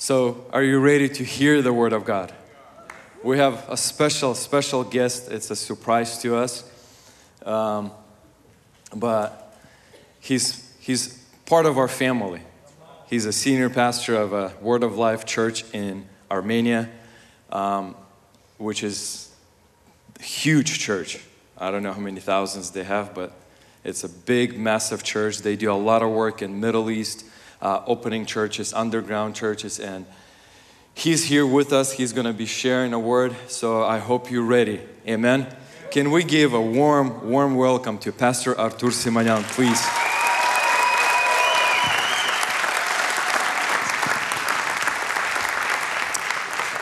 So, are you ready to hear the word of God? We have a special, special guest. It's a surprise to us. Um, but he's, he's part of our family. He's a senior pastor of a Word of Life church in Armenia, um, which is a huge church. I don't know how many thousands they have, but it's a big, massive church. They do a lot of work in Middle East, uh, opening churches, underground churches, and he's here with us. He's going to be sharing a word. So I hope you're ready. Amen. Can we give a warm, warm welcome to Pastor Artur Simonyan, please?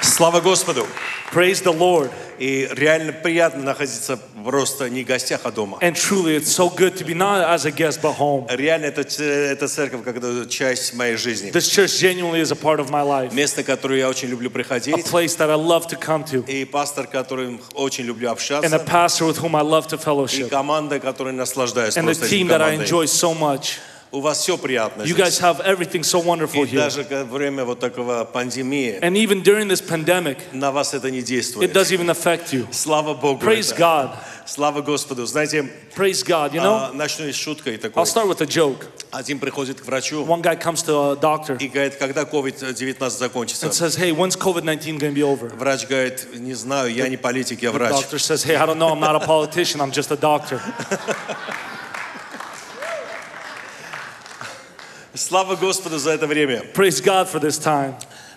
Слава Господу! Praise the Lord. И реально приятно находиться просто не в гостях, а дома. And truly, it's so good to be not as a guest but home. Реально это, ц- эта церковь как часть моей жизни. This church genuinely is a part of my life, Место, которое я очень люблю a приходить. place that I love to come to, И пастор, которым очень люблю and a общаться. pastor with whom I love to И fellowship, команда, которой наслаждаюсь and the просто team этой that I командой. enjoy so much. У вас все приятно You guys have everything so wonderful И here. даже во время вот такого пандемии And even during this pandemic, на вас это не it действует. doesn't even affect you. Слава Богу. Praise. God. Слава Господу. Знаете, Praise God. You know, а, начну с шуткой такой. I'll start with a joke. Один приходит к врачу One guy comes to a doctor и говорит, когда COVID-19 закончится. and says, Hey, when's COVID 19 going to be over? Врач говорит, не знаю, я не политик, я The врач. doctor says, Hey, I don't know, I'm not a politician, I'm just a doctor. Слава Господу за это время. Praise God for this time.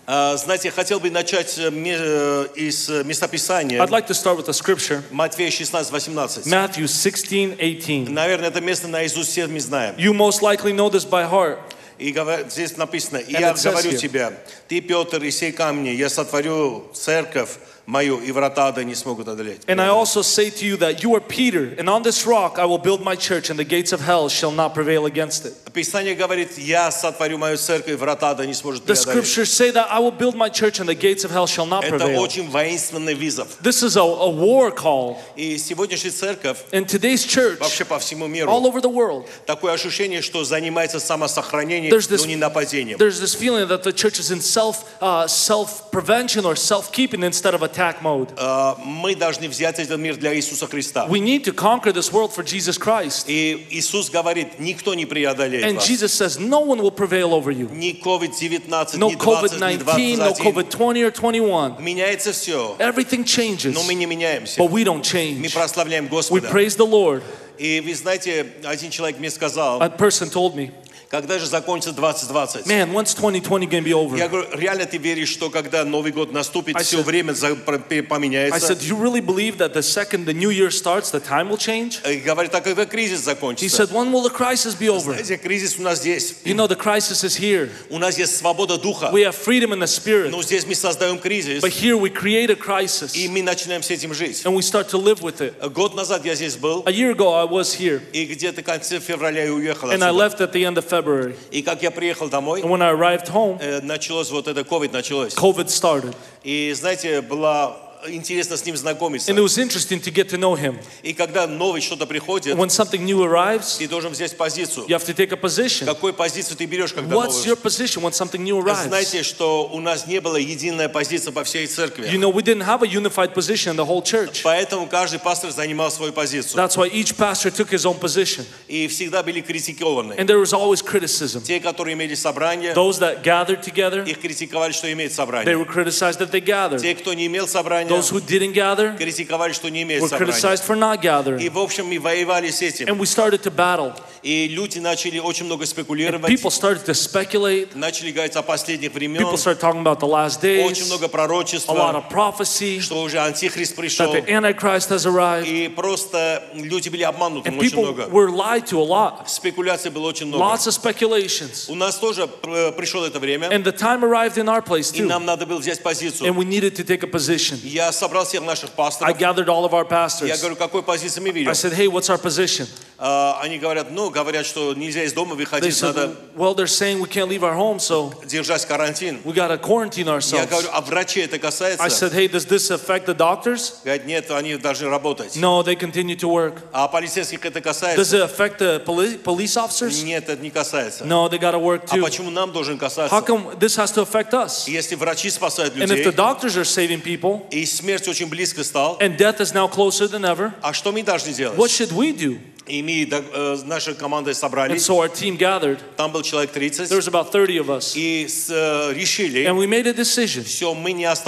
А, Знаете, я хотел бы начать э, э, из э, местописания. I'd like to start with a scripture Матфея 16, 18. Matthew 16 18. Наверное, это место наизусть все мы знаем. You most likely know this by heart. И здесь написано, «И я говорю тебе, ты, Петр, и сей камни, я сотворю церковь мою, и врата ада не смогут одолеть». And I also say to you that you are Peter, and on this rock I will build my church, and the gates of hell shall not prevail against it. Писание говорит, я сотворю мою церковь, и врата ада не сможет The преодолеть. scriptures say that I will build my church, and the gates of hell shall not Это prevail. очень воинственный вызов. This is a, a war call. И сегодняшняя церковь And today's church, вообще по всему миру all over the world, такое ощущение, что занимается самосохранением, There's this- но не нападением. there's this feeling that the church is in self uh, self prevention or self keeping instead of attack mode. А, Мы должны взять этот мир для Иисуса Христа. We need to conquer this world for Jesus Christ. И Иисус говорит, никто не преодолеет And вас. Jesus says, No one will prevail over you. Ни COVID-19, No ни 20, COVID ни 19, no 21. COVID 20 or 21. Меняется все, Everything changes, но мы не меняемся. but we don't Мы change. прославляем We Господа. praise the Lord. И вы знаете, один человек мне сказал, A person told me, когда же закончится 2020? Man, when's 2020 going to be over? Я говорю, реально ты веришь, что когда Новый год наступит, I все said- время пе- I поменяется? said, you really believe that the second the new year starts, the time will change? И говорит, а когда кризис He закончится? said, When will the crisis be over? Знаете, кризис у нас здесь. You know, the crisis is here. У нас есть свобода духа. We have freedom in the spirit, Но здесь мы создаем кризис, but here we create a crisis и мы начинаем с этим жить. and we start to live with it. Год назад я здесь был, A year ago, I was here и где-то в конце февраля я уехал and I left at the end of February. И как я приехал домой, And when I arrived home, э, началось вот это COVID началось. COVID started. И знаете, было интересно с ним знакомиться. And it was interesting to get to know him. И когда новый что-то приходит, When something new arrives, ты должен взять позицию. you have to take a position. Какую позицию ты берешь, когда What's your новый? position when something new arrives? Знаете, что у нас не было единая позиция по всей You церкви. know, we didn't have a unified position in the whole church. Поэтому каждый пастор занимал свою позицию. That's why each pastor took his own position. И всегда были критикованы. And there was always criticism. Те, которые имели собрание, Those that gathered together, их критиковали, что имеет they собрание. were criticized that they gathered. Те, кто не имел собрания, Those who didn't gather критиковали, что не имеет were собрания. criticized for not И, gathering. в общем, мы воевали с этим. And we started to battle. И люди начали очень много спекулировать. People started to speculate. Начали говорить о последних времен. People started talking about the last Очень days, много a lot пророчества, of prophecy, что уже антихрист пришел. that the Antichrist has arrived. И просто люди были обмануты And очень много. were lied to a lot. Спекуляций было очень много. Lots of speculations. У нас тоже пр- пришло это время, And the time arrived in our place и too. нам надо было взять And позицию. we needed to take a position. Я собрал всех наших I пасторов. gathered all of our Я pastors. говорю, какой позиции мы I берем? said, hey, what's our position? А, они говорят, ну, говорят, что нельзя из дома выходить, said, надо well, they're saying we can't leave our home, so держать карантин. we got to quarantine Я ourselves. говорю, а врачей это I касается? said, hey, does this affect the doctors? Говорят, нет, они должны работать. No, they continue to work. А полицейских это Does касается? it affect the poli- police officers? Нет, это не касается. No, they got to work А too. почему нам должен How касаться? come this has to affect us? Если врачи спасают And if the людей, doctors are saving people и смерть очень близко стал, and death is now closer than ever, а что мы должны what делать? should we do? И мы, да, э, наша команда And собрались, so our team gathered. там был человек 30, There's about 30 of us. и с- э, решили, And we made a decision. все, мы не That's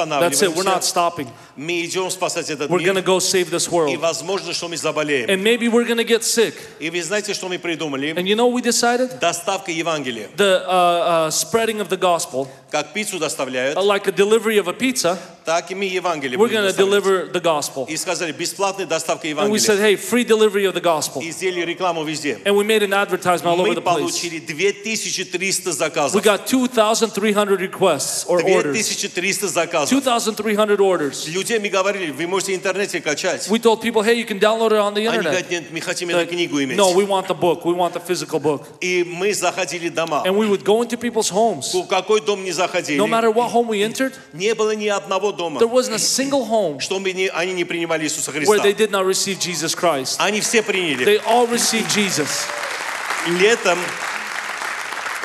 it, we're not останавливаемся, stopping. мы идем спасать этот We're going to мир, go save this и world. возможно, что мы заболеем. And maybe we're going to get sick. И вы знаете, что мы придумали? And you know what we decided? Доставка Евангелия. The uh, uh, spreading of the gospel, Как пиццу доставляют, uh, like a delivery of a pizza, так и мы Евангелие we're будем going to доставлять. deliver the gospel. И сказали, бесплатная доставка And we said, Евангелия. hey, free delivery of the gospel. И сделали рекламу везде. And we made an advertisement all over Мы the place. получили 2300 We заказов. got 2,300 requests or orders. 2300 заказов. 2,300 orders. Людей мы говорили, вы можете в интернете качать. We told people, hey, you can download it on the Они internet. говорят, нет, мы хотим эту книгу иметь. no, we want the book. We want the physical book. И мы заходили дома. And we would go into people's homes. В какой дом не No заходили, matter what home we entered, не было ни одного дома, there wasn't a single home не- они не принимали Иисуса where Христа. they did not receive Jesus Christ. Они все приняли. They all received Jesus. Летом,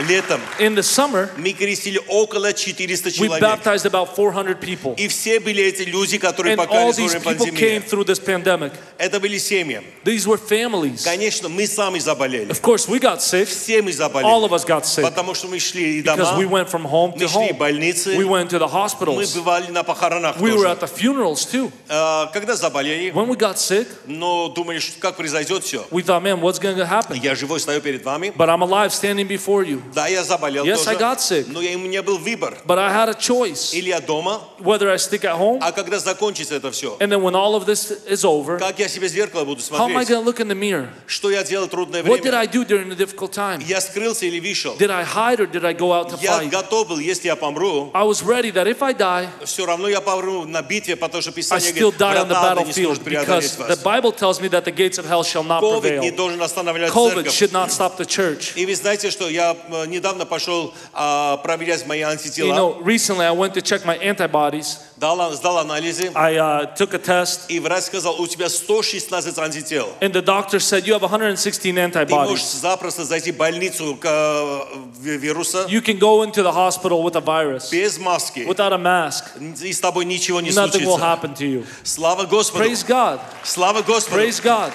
летом In the summer, мы крестили около 400 we человек. baptized about 400 people. И все были эти люди, которые And all покаялись во время people came пандемии. through this pandemic. Это были семьи. These were families. Конечно, мы сами заболели. Of course, we got sick. Все мы All заболели. of us got sick Потому что мы шли и because we дома, went from home to мы шли в больницы, We went to the мы hospitals. бывали на похоронах We were тоже. at the funerals too. А, Когда заболели, When we got sick, но думали, что как произойдет все. we thought, man, what's going to happen? Я живой стою перед вами. But I'm alive standing before you. Да, я заболел Yes, I тоже. got sick. Но я- у меня был выбор. But I had a choice Или я дома, whether I stick at home а когда закончится это все, and then when all of this is over, как я себе в зеркало буду how am I смотреть? going to look in the mirror? Что я делал трудное What did время? I do during the difficult time? Я скрылся или вышел? Did I hide or did I go out to Я fight? готов был, если я помру, I was ready that if I die, все равно я помру на битве, потому что I Писание говорит, врата ада не сможет преодолеть because the вас. Bible tells me that the gates of hell shall not Ковид не prevail. должен останавливать COVID церковь. should not stop the church. И вы знаете, что я э, недавно пошел а, проверять мои You антитела, know, recently I went to check my antibodies. дал, сдал анализы, I uh, took a test, и врач сказал, у тебя 116 антител. and the doctor said you have 116 Ты можешь antibodies. запросто зайти в больницу к, э, ви- вируса You can go into the hospital with a virus без маски, without a mask. и с тобой ничего не Nothing will случится. happen to you. Слава Господу! Praise God. Слава Господу! Praise God.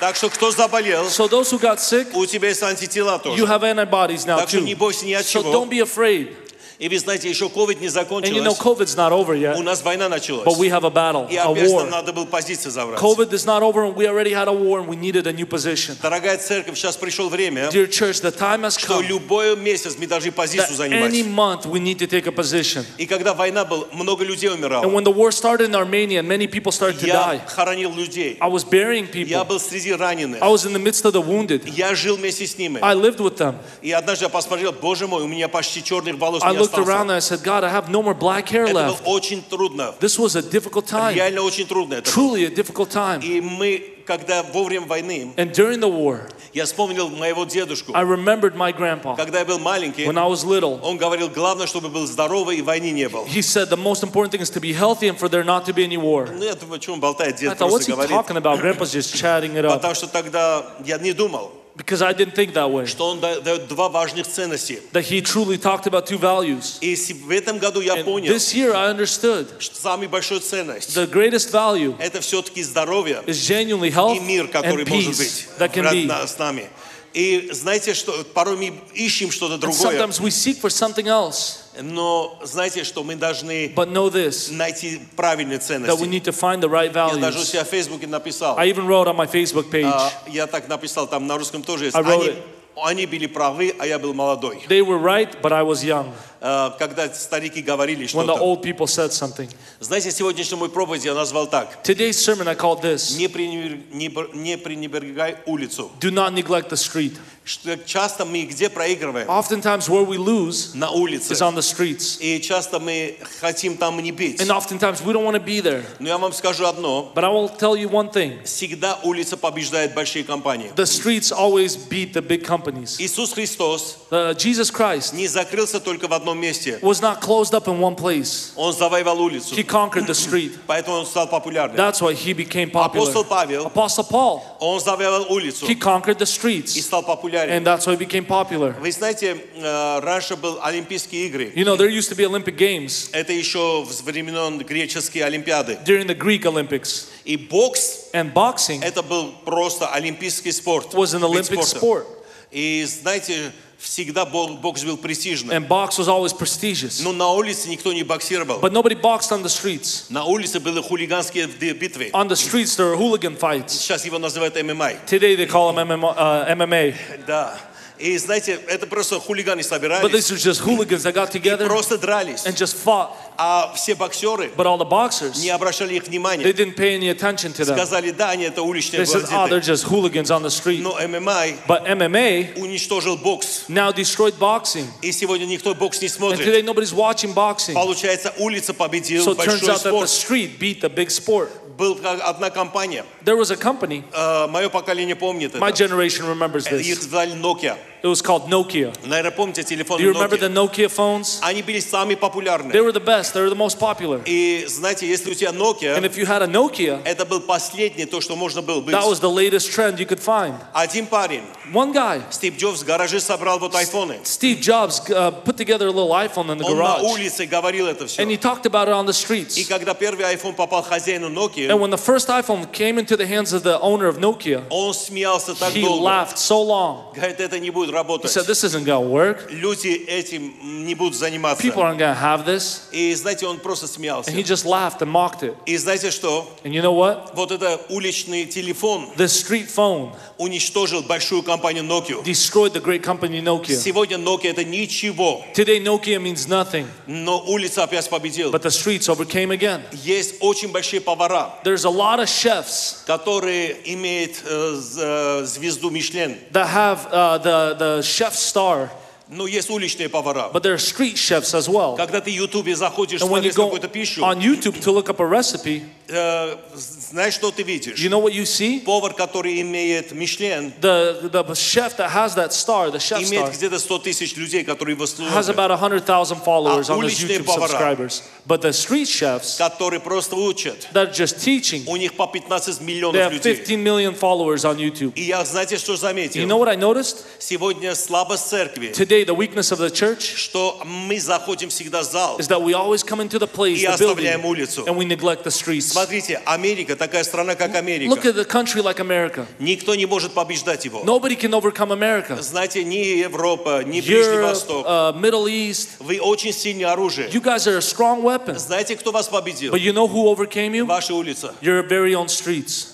Так что кто заболел, So those who got sick, у тебя есть антитела you тоже. have antibodies now Так что не too. бойся ни от So чего. don't be afraid. И вы знаете, еще ковид не And you know. COVID's not over У yet, нас война началась. but we have a battle, И a опять нам war. надо было позиции забрать. COVID is not over, and we already had a war, and we needed a new position. Дорогая церковь, сейчас пришло время, Dear church, the time has что come любой месяц мы должны позицию that any занимать. month we need to take a position. И когда война была, много людей And умирало. when the war started in Armenia, and many people started to Я die, хоронил людей. I was burying Я people. был среди раненых. I was in the midst of the wounded. Я жил вместе с ними. I lived with them. И однажды я посмотрел, боже мой, у меня почти черных волос I не looked around осталось. and I said, God, I have no more black hair Это было left. очень трудно. This was a difficult time, Реально очень трудно это было. truly a difficult time. И мы, когда во время войны, And during the war, я вспомнил моего дедушку. I remembered my grandpa. Когда я был маленький, When I was little, он говорил, главное, чтобы был здоровый и войны не было. he said the most important thing is to be healthy and for there not to be any war. Ну, я думаю, что он болтает, I дед thought, what's просто he говорит. talking about? Grandpa's just chatting it up. Потому что тогда я не думал, Because I didn't think that way. что он да- дает два важных ценности. That he truly talked about two values. И си- в этом году я And понял, this year I understood что самая большая ценность the greatest value это все-таки здоровье is genuinely health и мир, который and может peace быть that can рад- be. на- с нами. И знаете, что порой мы ищем что-то другое, sometimes we seek for something else. но знаете, что мы должны But know this найти правильные that we ценности. need to find the right Я даже у values. себя в Фейсбуке написал. I even wrote on my Facebook page. А, Я так написал, там на русском тоже есть. I wrote Они, it. Они были правы, а я был молодой. They were right, but I was young Э, Когда старики говорили when the что-то. old people said something. Знаете, сегодняшнюю мою проповедь я назвал так. Today's sermon I called this Не, пренебр- не не пренебрегай улицу. Do not neglect the street. Что часто мы где проигрываем? Oftentimes, where we lose На улице. is on the streets. И часто мы хотим там не быть. And oftentimes, we don't want to be there. Но я вам скажу одно. But I will tell you one thing Всегда улица побеждает большие компании. the streets always beat the big companies. Иисус Христос Uh, Jesus Christ не закрылся только в одном месте. was not closed up in one place, Он завоевал улицу. He conquered the street. Поэтому он стал популярным. That's why he became Апостол popular. Павел, Apostle Paul, он завоевал улицу he conquered the и streets, стал популярен. and that's why he became popular. Вы знаете, э, раньше был Олимпийские игры. You know, there used to be Olympic Games Это еще в времен греческие Олимпиады. during the Greek Olympics, И бокс, and boxing это был просто олимпийский спорт. was an вид Olympic спорта. sport, И знаете, всегда бо- бокс был престижным. and box was always prestigious. Но на улице никто не боксировал. But nobody boxed on the streets. На улице были хулиганские битвы. On the streets, there were hooligan fights. Сейчас его называют ММА. Today, they call them MMA. Uh, MMA. Да. И знаете, это просто хулиганы But собирались these were just hooligans that got together просто дрались. and just fought. А все боксеры But all the boxers, не обращали их they внимания. didn't pay any attention to them. Сказали, да, они это уличные They said, oh, they're бандиты. just hooligans on the street. Но ММА But MMA уничтожил бокс. now destroyed boxing. И сегодня никто бокс не And смотрит. today, nobody's watching boxing. Получается, улица победил So it turns большой out that the спорт. street beat the big sport. Была одна компания, There was a company, мое поколение помнит my это. generation remembers Их this. звали Nokia. It was called Nokia. Наверное, помните Do телефоны you remember the Nokia? Nokia phones? Они были самые They популярные. were the best, they were the most popular. И знаете, если у тебя And Nokia, if you had a Nokia, это был последний то, что можно было быть. that was the latest trend you could find. Один парень, One guy, Стив Джобс, в гараже собрал вот айфоны. Steve Jobs, uh, put together a little iPhone in the Он на garage. улице говорил это все. And he talked about it on the И streets. когда первый iPhone попал хозяину Nokia, And when the first iPhone came into the hands of the owner of Nokia, он смеялся так he долго. laughed so long. Говорит, это не будет He работать. said, This isn't going to work. Люди этим не будут заниматься. People aren't going to have this. И знаете, он просто смеялся. And he just laughed and mocked it. И знаете что? And you know what? Вот это уличный телефон The street phone уничтожил большую компанию Nokia. destroyed the great company Nokia. Сегодня Nokia это ничего, Today, Nokia means nothing, но улица опять победила. but the streets overcame again. Есть очень большие повара, There's a lot of chefs которые имеют э, э, звезду Мишлен. that have uh, the, the chef star, Но есть уличные повара. but there are street chefs as well. Когда ты в Ютубе заходишь And when you смотреть go какую-то пищу, on YouTube to look up a recipe, э, знаешь, что ты видишь? you know what you see? Повар, который имеет Мишлен, The, the chef that has that star, the chef имеет star, где-то 100 тысяч людей, которые его has слушают, about 100,000 followers А on his уличные YouTube повара? subscribers. But the street chefs которые просто учат. that are just teaching, У них по 15 they миллионов have людей. 15 million followers on YouTube. И я, знаете, что You заметил? know what I noticed? Сегодня слабость церкви, Today, the weakness of the church что мы заходим всегда в зал is that we always come into the place, и the оставляем building, улицу. and we neglect the streets. Смотрите, Америка, такая страна, как Look Америка, at the country like America. никто не может побеждать его. Nobody can overcome America. Знаете, ни Европа, ни Ближний Europe, Восток. uh, Middle East, Вы очень сильное оружие. you guys are a strong weapon. Знаете, кто вас победил? But you know who overcame you? Ваша улица. Your very own streets.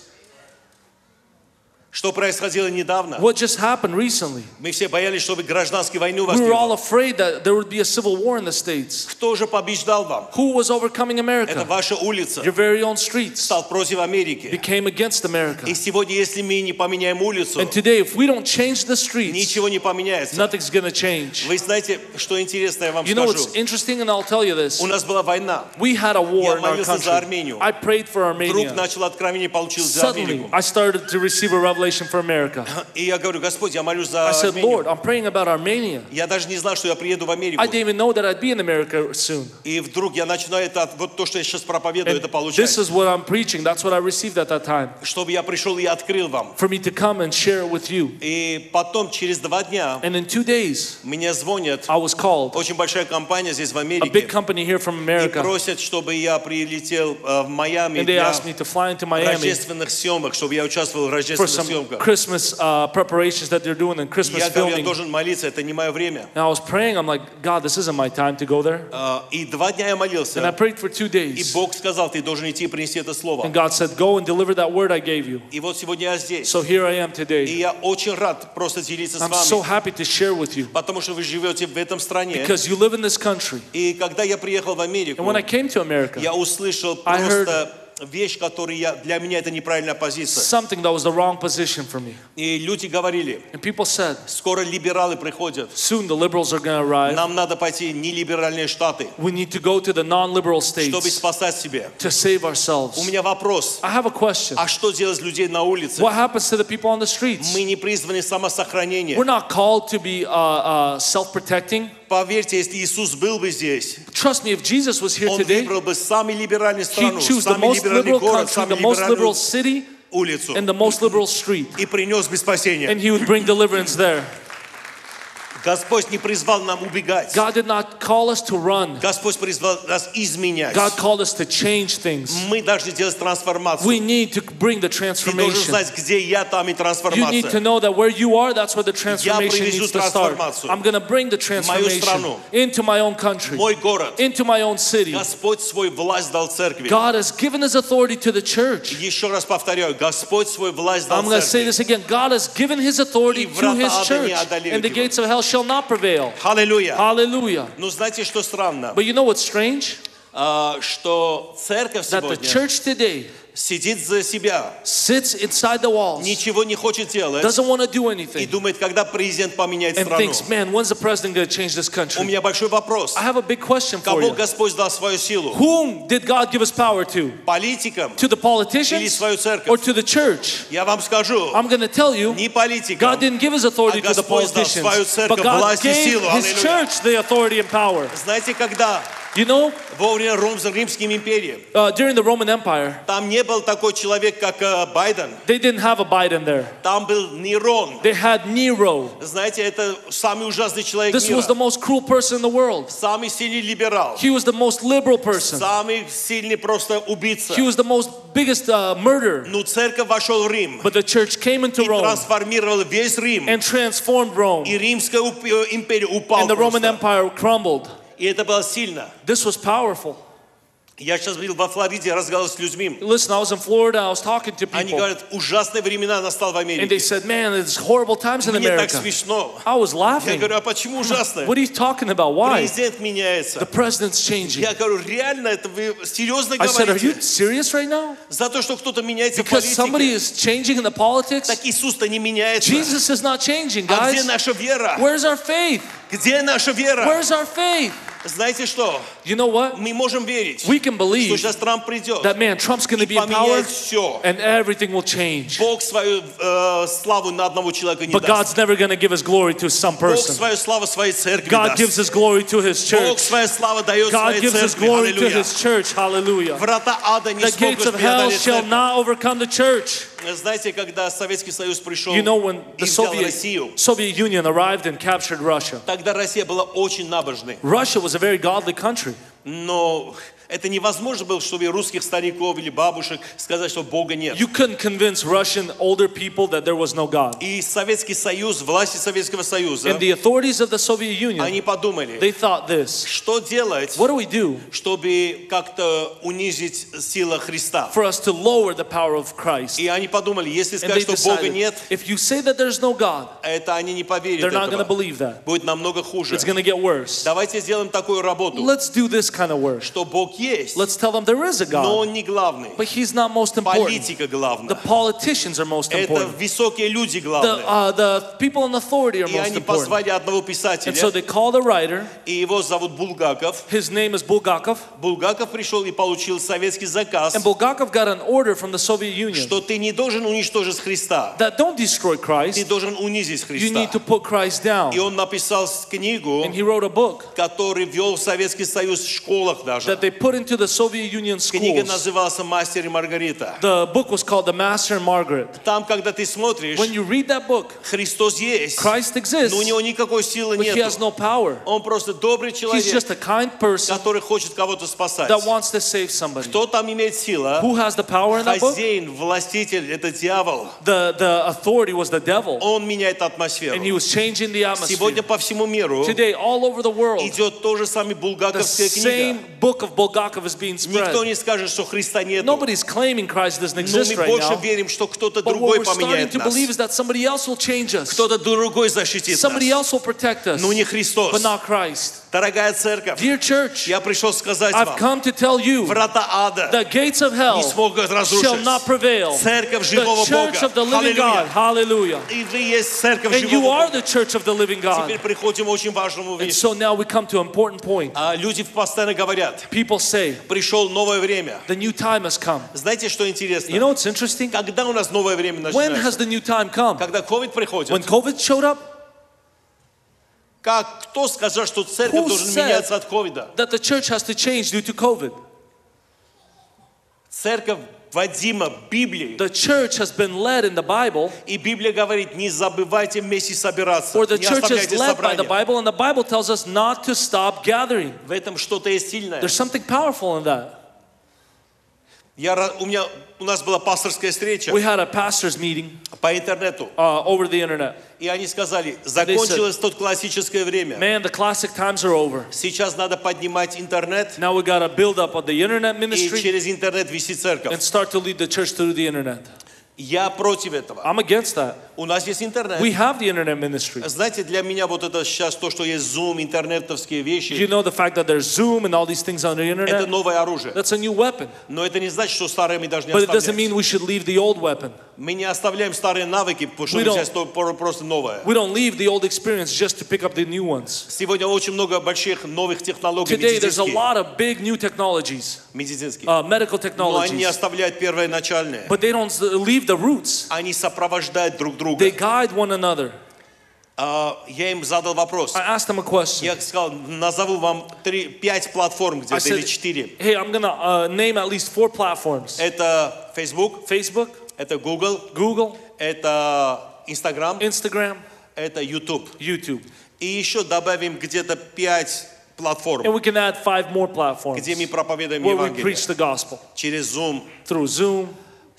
Что происходило недавно? What just happened recently? Мы все боялись, чтобы гражданскую войну у вас We were all afraid that there would be a civil war in the States. Кто же побеждал вам? Who was overcoming Это America? ваша улица. Your very own streets Стал против Америки. became against America. И сегодня, если мы не поменяем улицу, And today, if we don't change the streets, ничего не поменяется. nothing's to change. Вы знаете, что интересно, я вам You know скажу. what's interesting, and I'll tell you this. У нас была война. We had a war in our молился за country. Армению. I prayed for Вдруг Armenia. начал откровение, получил за Suddenly, Америку. I started to receive a revelation for America. И я говорю, Господь, я молюсь за I said, Армению. Lord, I'm praying about Armenia. Я даже не знал, что я приеду в Америку. I didn't even know that I'd be in America soon. И вдруг я начинаю это, вот то, что я сейчас проповедую, And это this получать. is what I'm preaching. That's what I received at that time. Чтобы я пришел и открыл вам. For me to come and share it with you. И потом, через два дня, And in two days, мне звонят, I was called. очень большая компания здесь в A big Америке, company here from и America. просят, чтобы я прилетел э, в Майами And they asked me to fly into Miami рождественных съемок, чтобы я участвовал в рождественных съемках. Christmas uh, preparations that they're doing and Christmas Я говорю, я filming. должен молиться, это не мое время. And I was praying, I'm like, God, this isn't my time to go there. А, И два дня я And I молился, prayed for two и days. Бог сказал, ты должен идти и принести это слово. And God said, Go and deliver that word I gave you. И вот сегодня я здесь. So here I am И today. я очень рад просто делиться с I'm so вами, happy to share with you потому что вы живете в этом стране. because you live in this country. И когда я приехал в Америку, And when I came to America, я услышал I heard- просто вещь, которая я, для меня это неправильная позиция. something that was the wrong position for me. И люди говорили, And people said, скоро либералы приходят, Soon the liberals are to arrive. нам надо пойти в нелиберальные штаты, We need to go to the non liberal чтобы states спасать себя. to save ourselves. У меня вопрос, I have a question. а что делать людей на улице? What happens to the people on the streets? Мы не призваны самосохранение. We're not called to be uh, uh, self protecting. Поверьте, если Иисус был бы здесь, Trust me, if Jesus was here Он today, выбрал бы самый либеральный he'd страну, choose the самый most либеральный liberal город, country, самую the most liberal либеральную city, улицу and the most liberal street. и принес бы спасение. And he would bring deliverance there. Господь не призвал нам убегать. God did not call us to run, Господь призвал нас изменять. God called us to change things. Мы должны делать трансформацию. We need to bring the Ты должен transformation. знать, где я, там и You need to трансформация. know that where you are, that's where the transformation привезу needs to start. трансформацию I'm going to bring the transformation страну. into my own country, Мой город. into my own city. Господь свой власть дал церкви. God has given his authority to the church. Еще раз повторяю, Господь свой власть дал I'm going to say церкви. this again. God has given his authority И to врата his ада church, не одолеют and the его. gates of hell shall not prevail. Аллилуйя. Hallelujah. Ну, знаете, что странно? But you know what's strange? А, Что церковь That the сегодня church today сидит за себя, sits inside the walls, ничего не хочет делать doesn't want to do и anything, думает, когда президент поменяет and страну. thinks, man, when's the president going to change this У country? меня большой вопрос. I have a big question for Кого you. Господь дал свою силу? Whom did God give us power to? Политикам To the или politicians свою or церковь? to the church? Я вам скажу, I'm going to tell you, не политикам. God didn't give his authority А to the Господь дал politicians, свою церковь but God власть и gave силу. his Аллилуйя. church the authority and power. Знаете, когда You know, во время Ром- Римской империи uh, during the Roman Empire, там не был такой человек, как э, Байден. they didn't have a Biden there. Там был Нерон. They had Nero. Знаете, это самый ужасный человек This was the мира. most cruel person in the world. Самый сильный либерал. He was the most liberal person. Самый сильный просто убийца. He was the most biggest uh, murderer. Ну, церковь вошел в Рим But the church came into и Rome трансформировал весь Рим. and transformed Rome. И Римская уп- э, империя упала And the Roman просто. Empire crumbled. И это было сильно. This was powerful. Я сейчас был во Флориде, разговаривал с людьми. Listen, I was in Florida, I was talking to Они people, говорят, ужасные времена настал в and they Америке. said, Man, it's horrible times in Мне так America. смешно. I was Я laughing. говорю, а почему ужасно? What are you talking about? Why? Президент меняется. The president's changing. Я говорю, реально, это вы серьезно I said, Are you говорите? serious right now? За то, что кто-то меняется в Because somebody политике. is changing in the politics? Так Иисус-то не меняется. Jesus is not changing, А где guys. наша вера? Where's our faith? Где наша вера? Where's our faith? Знаете что? You know what? Мы можем верить, We can что believe сейчас Трамп придет that man, Trump's going и to be in power поменяет все. and everything will change. Бог свою э, славу на одного человека не But даст. God's never going to give his glory to some Бог person. свою славу своей церкви God gives даст. his glory to his Бог church. свою славу дает God своей gives his церкви. glory to Аллилуйя. his church. Hallelujah. Врата ада не The gates смогут of hell преодолеть shall церковь. not overcome the church. Знаете, когда Советский Союз пришел You know, when и the взял Soviet, Россию, Soviet Union arrived and captured Russia, тогда Россия была очень набожной. Russia was a very godly country. no это невозможно было, чтобы русских стариков или бабушек сказать, что Бога нет. You couldn't convince Russian older people that there was no God. И Советский Союз, власти Советского Союза, And the authorities of the Soviet Union, они подумали, they thought this что делать, what do we do чтобы как-то унизить силу Христа. for us to lower the power of Christ? И они подумали, если сказать, что Бога decided нет, if you say that there's no God, это они не поверят they're not этого. believe that. Будет намного хуже. It's to get worse. Давайте сделаем такую работу, Let's do this kind of work. что Бог есть, Let's tell them there is a но God, Он не главный. but He's not most important. Политика The главная. politicians are most Это important. высокие люди The, главные. uh, the people in authority are И most они important. позвали одного And so писателя, they called a writer. и его зовут Булгаков. His name is Bulgakov. Булгаков пришел и получил советский заказ, And Bulgakov got an order from the Soviet Union что ты не должен уничтожить Христа, that don't destroy ты Christ, должен унизить you Христа. need to put Christ И down. он написал с- книгу, And he wrote a book который вел в Советский Союз в школах даже. that they put put into the Soviet Union Книга schools. называлась «Мастер и Маргарита». The book was called The Master and Margaret. Там, когда ты смотришь, When you read that book, Христос есть, Christ exists, но у него никакой силы but he нет. has no power. Он просто добрый He's человек, just a kind person который хочет кого-то спасать. that wants to save somebody. Кто там имеет силу? Who has the power in that book? Хозяин, властитель, это дьявол. The, the authority was the devil, Он меняет атмосферу. and he was changing the Сегодня atmosphere. по всему миру Today, all over the world, идет то же самое the булгаковская книга. same book of Bulgakov Bulgakov is being spread. Никто не скажет, что Христа. Nobody's claiming Christ doesn't exist right now. Но мы больше верим, что кто-то другой поменяет нас. Кто-то другой защитит нас. Somebody else will protect us. Но не Христос. But not Christ. Дорогая церковь, Dear church, я пришел сказать I've вам, come to tell you врата ада the gates of hell не смогут shall разрушить. not prevail. Церковь живого The church Бога. of the living God. Hallelujah. Hallelujah. И вы есть церковь And you живого are Бога. the church of the living Теперь God. приходим к очень важному And вещи. so now we come to an important point. А люди постоянно говорят, People say, пришел новое время. the new time has come. Знаете, что интересно? You know what's interesting? Когда у нас новое время When has начинается? the new time come? Когда COVID приходит, When COVID showed up, Как кто сказал, что церковь Who должна меняться от ковида? that the church has to change due to COVID. Церковь Вадима Библии. The church has been led in the Bible, И Библия говорит, не забывайте вместе собираться. or the church is led by the собрания. Bible, and the Bible tells us not to stop gathering. В этом что-то есть сильное. There's something powerful in that. Я, у, меня, у нас была пасторская встреча We had a pastor's meeting по интернету. uh, over the internet. И они сказали, закончилось тут классическое время. Man, the classic times are over. Сейчас надо поднимать интернет. Now we got to build up on the internet И ministry через интернет вести церковь. and start to lead the church through the internet. Я против этого. I'm against that. У нас есть интернет. We have the internet ministry. Знаете, для меня вот это сейчас то, что есть Zoom, интернетовские вещи, You know the fact that there's Zoom and all these things on the это internet? новое оружие. That's a new weapon. Но это не значит, что старое мы должны But it doesn't оставлять. mean we should leave the old weapon. Мы не оставляем старые навыки, потому что сейчас то- про- просто новое. We don't leave the old experience just to pick up the new ones. Сегодня очень много больших новых технологий Today, there's a lot of big new technologies, медицинских. uh, medical Но они technologies, оставляют первоначальные. but they don't leave the roots. Они сопровождают друг друга. They guide one another. А, Я им задал вопрос. I asked them a question. Я сказал, назову вам три, пять платформ I где-то или said, четыре. hey, I'm going to uh, name at least four platforms Это Facebook, Facebook, это Google, Google, это Instagram, Instagram, это YouTube. YouTube. И еще добавим где-то пять платформ, And we can add five more platforms где мы проповедуем where we Евангелие. preach the gospel Через Zoom. through Zoom.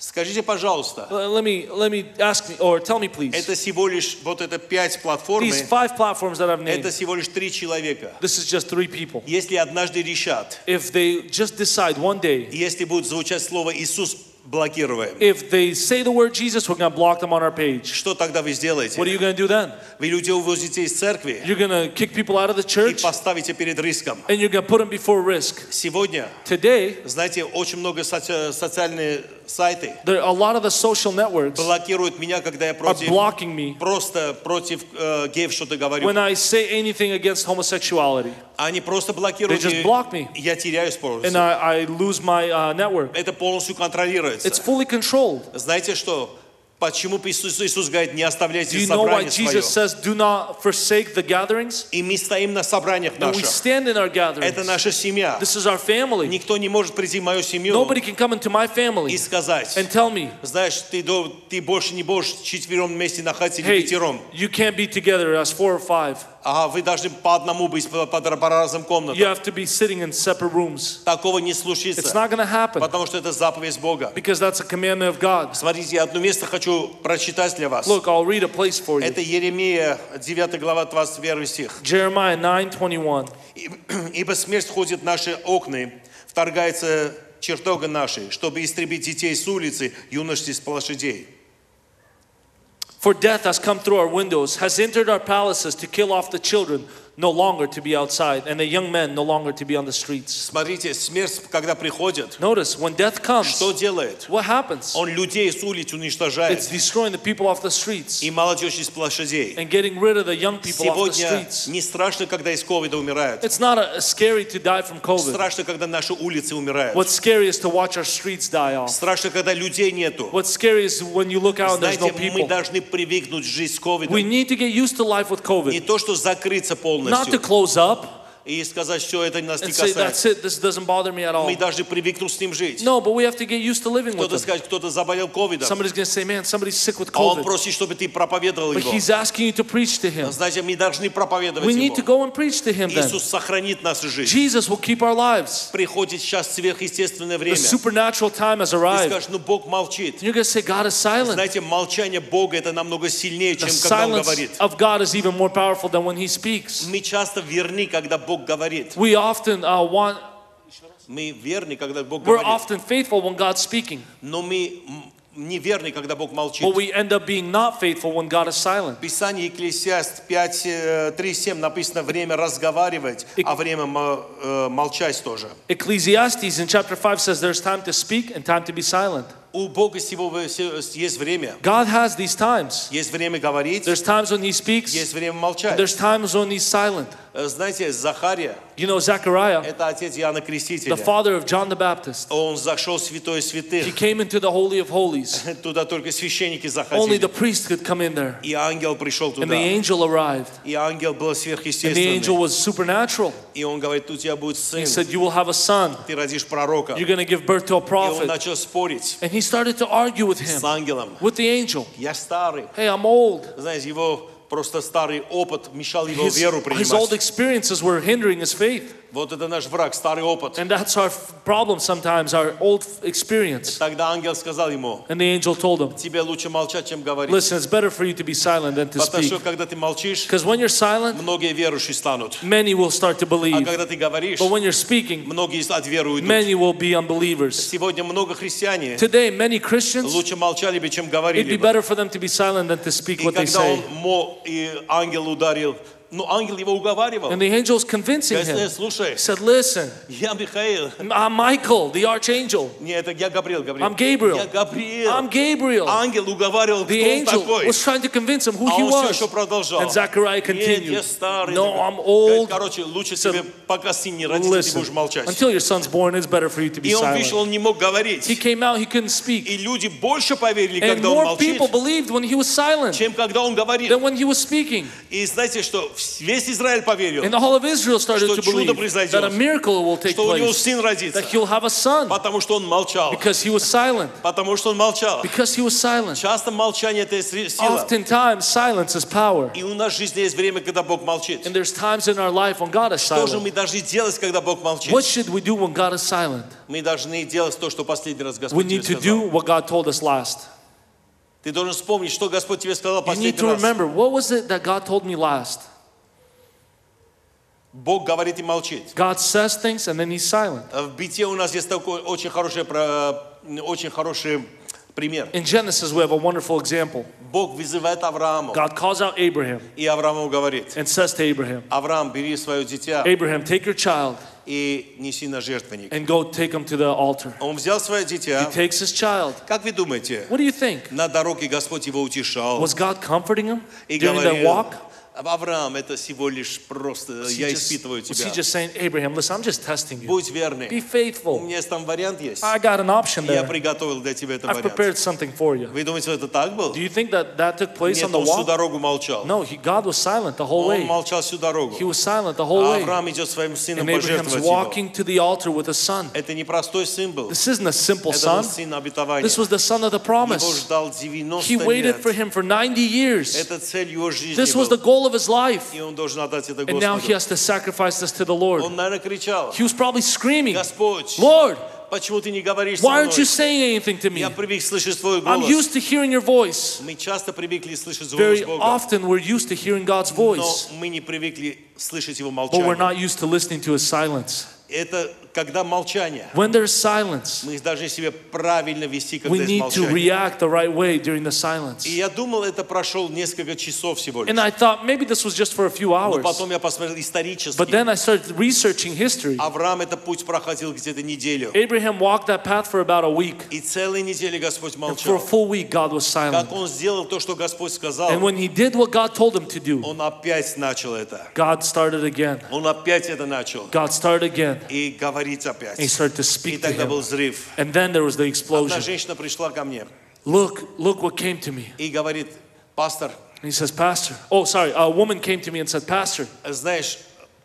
Скажите, пожалуйста, Uh, Let me, let me ask me, or tell me please. это всего лишь, вот это пять платформ, These five platforms that I've это named, всего лишь три человека. this is just three people. Если однажды решат, If they just decide one day, если будет звучать слово Иисус, блокируем. if they say the word Jesus, we're going to block them on our page. Что тогда вы сделаете? What are you going to do then? Вы людей увозите из церкви You're going to kick people out of the и church поставите перед риском. and you're going to put them before risk. Сегодня, Today, знаете, очень много соци- социальные сайты there, a lot of the social networks блокируют меня, когда я are против, blocking me просто против э, геев что-то говорю. when I say anything against homosexuality. Они просто блокируют. They just и block me. Я теряю скорость. And I, I lose my uh, network. Это полностью контролируется. It's fully controlled. Знаете что? Почему Иисус, Иисус говорит, не Do оставляйте you know why собрание свое? Jesus says, do not forsake the gatherings? И мы стоим на собраниях And we наших. stand in our Это gatherings. наша семья. This is our family. Никто не может прийти в мою семью Nobody can come into my и family сказать, and tell me, знаешь, ты, до- ты больше не будешь четвером вместе находиться или hey, пятером. you can't be together as four or five. Ага, вы должны по одному быть по, по, по разным You комнатам. have to be sitting in separate rooms. Такого не It's случится, not going to happen потому что это заповедь Бога. because that's a commandment of God. Смотрите, я одно место хочу прочитать для вас. Look, I'll read a place for you. Это Еремия, 9 глава, 21 стих. Jeremiah 9:21. «Ибо- «Ибо смерть ходит в наши окна, вторгается чертога нашей, чтобы истребить детей с улицы, юношей с площадей». For death has come through our windows, has entered our palaces to kill off the children, no longer to be outside, and the young men no longer to be on the streets. Смотрите, смерть, когда приходит, Notice, when death comes, что делает? what happens? Он людей с улиц It's уничтожает, destroying the people off the streets и молодежь из площадей. and getting rid of the young people off the Сегодня streets. не страшно, когда из ковида умирают. It's not uh scary to die from COVID. Страшно, когда наши улицы умирают. What's scary is to watch our streets die off. Страшно, когда людей нету. What's scary is when you look out and there's Знаете, no мы people. должны привыкнуть жить с We ковидом. need to get used to life with Не COVID. то, что закрыться not to close up. И сказать, что это нас не касается. Мы должны привыкнуть с ним жить. No, but we have to get used to living with Кто-то him. скажет, кто-то заболел ковидом, Somebody's going to say, man, somebody's sick with а он COVID. просит, чтобы ты проповедовал But его. he's asking you to preach to him. Знаете, мы должны проповедовать We need to его. go and preach to him then. Иисус сохранит нашу жизнь. Jesus will keep our lives. Приходит сейчас сверхъестественное The время. supernatural time has Ты arrived. скажешь, ну Бог молчит. And you're going to say, God is silent. Знаете, молчание Бога это намного сильнее, The чем когда Он говорит. of God is even more powerful than when he speaks. Мы часто верны, когда Бог говорит. We often uh, want, Мы верны, когда Бог we're говорит. often faithful when God's speaking, Но мы м, неверны, когда Бог молчит. but we end up being not faithful when God is silent. В Писании Екклесиаст 5, э, 3, 7 написано время разговаривать, Ик- а время мо- э, молчать тоже. Ecclesiastes in chapter 5 says there's time to speak and time to be silent. У Бога всего есть время. God has these times. Есть время говорить, There's times when he speaks, есть время молчать. there's times when he's silent. Э, Знаете, Захария, You know, Zechariah, это отец Иоанна the Крестителя. father of John the Baptist, Он зашел в святое he святых. came into the Holy of Holies. Туда только священники Only заходили. the priest could come in there. И ангел пришел And the туда. angel arrived. И ангел был And the angel сверхъестественный. was supernatural. И он говорит, у тебя будет He сын, said, You will have a son. ты родишь пророка. You're going to give birth to a И он prophet. начал спорить And he started to argue with him, с ангелом. with the angel. Я старый. Hey, I'm old. Знаете, его просто старый опыт мешал его His, веру his old принимать. experiences were hindering his faith. Вот это наш враг, старый опыт. And that's our f- problem sometimes, our old f- experience. Тогда ангел сказал ему, And the angel told him, тебе лучше молчать, чем говорить. Listen, it's better for you to be silent than to Потому speak. что когда ты молчишь, Because when you're silent, многие верующие станут. many will start to А believe. когда ты говоришь, But when you're speaking, многие от веры уйдут. many will be unbelievers. Сегодня много христиане Today, many Christians, лучше молчали бы, чем it'd говорили be бы. better for them to be silent than to speak И what they когда он say. мо, и ангел ударил, ну ангел его уговаривал. And the angel's convincing Говорит, «Э, him. слушай, He said, Listen, я Михаил. I'm Michael, the archangel. Не, это я Габриэл, Габриэл. I'm Gabriel. Я Габриэл. I'm Gabriel. Ангел уговаривал, The кто он angel такой. was trying to convince him who А he он все was. еще продолжал. And Zechariah Нет, я continued. старый. No, такой. I'm Говорит, old. короче, лучше said, тебе, пока сын не родится, ты Listen, будешь молчать. until your son's born, it's better for you to be И он вышел, silent. он не мог He говорить. came out, he couldn't speak. И люди больше поверили, And когда он more молчит, people believed when he was silent чем когда он говорит. than when he was speaking. И знаете, что весь Израиль поверил, And the whole of Israel started Что to чудо believe произойдет. that a miracle will take что у него place, сын родится. that he'll have a son Потому что он молчал. because he was silent. Потому что он молчал. Because he was silent. Часто молчание это сри- сила. Oftentimes, silence is power. И у нас в жизни есть время, когда Бог молчит. And there's times in our life when God is Что же silent. мы должны делать, когда Бог молчит? What should we do when God is silent? Мы должны делать то, что последний раз We Господь тебе need to do сказал. what God told us last. Ты должен вспомнить, что Господь тебе сказал You need последний to раз. remember what was it that God told me last? Бог говорит и молчит. God says things and then he's silent. В Бите у нас есть такой очень хороший, очень хороший пример. In Genesis, we have a wonderful example. Бог вызывает Авраама. God calls out Abraham И Авраам ему говорит, and says to Abraham, Авраам, бери свое дитя Abraham, take your child и неси на жертвенник. and go take him to the altar. Он взял свое He дитя. takes his child. Как вы думаете, What do you think? на дороге Господь его утешал Was God comforting him during the walk? Авраам, это всего лишь просто, Was he я just, испытываю was he тебя. just saying, Abraham, listen, I'm just testing you. Будь Be верный. У faithful. меня есть там вариант есть. I got an option Я there. приготовил для тебя этот I've вариант. prepared something for you. Вы думаете, это так был? Do you think that that took place Нет, on the он всю walk? дорогу молчал. No, he, God was silent the whole Он way. молчал всю дорогу. He was silent the whole А way. Авраам идет своим сыном And Abraham's пожертвовать его. walking to the altar with a son. Это не простой сын был. This isn't a simple Это был son. сын обетования. This was the son of the Его promise. ждал 90 He waited лет. for him for 90 years. Это цель его жизни This was the был. goal of his life. И он должен отдать это And now he Господу. has to sacrifice this to the Lord. Он, наверное, кричал, He was probably screaming, Господь, Lord, почему ты не говоришь why со aren't you мной? saying anything to me? Я привык слышать твой I'm голос. used to hearing your voice. Мы часто привыкли слышать Very голос Бога, often we're used to hearing God's но voice, мы не привыкли слышать Его but we're молчание. not used to listening to his silence. Это Когда молчание. When there's silence, Мы должны себя правильно вести, we когда есть need to молчание. react the right way during the silence. И я думал, это прошел несколько часов всего лишь. And I thought maybe this was just for a few Но hours. потом я посмотрел But исторически. then I started researching history. Авраам этот путь проходил где-то неделю. Abraham walked that path for about a week. И целые недели Господь And for a молчал. full week, God was silent. Как он сделал то, что Господь сказал, And when he did what God told him to do, он опять начал это. God started again. Он опять это начал. God started again. И говорить опять. And he started to И speak to тогда был him. взрыв. And then there was the Одна explosion. женщина пришла ко мне Look, look what came to me. и говорит, пастор, And he says, Pastor. Oh, sorry. A woman came to me and said, Pastor, знаешь,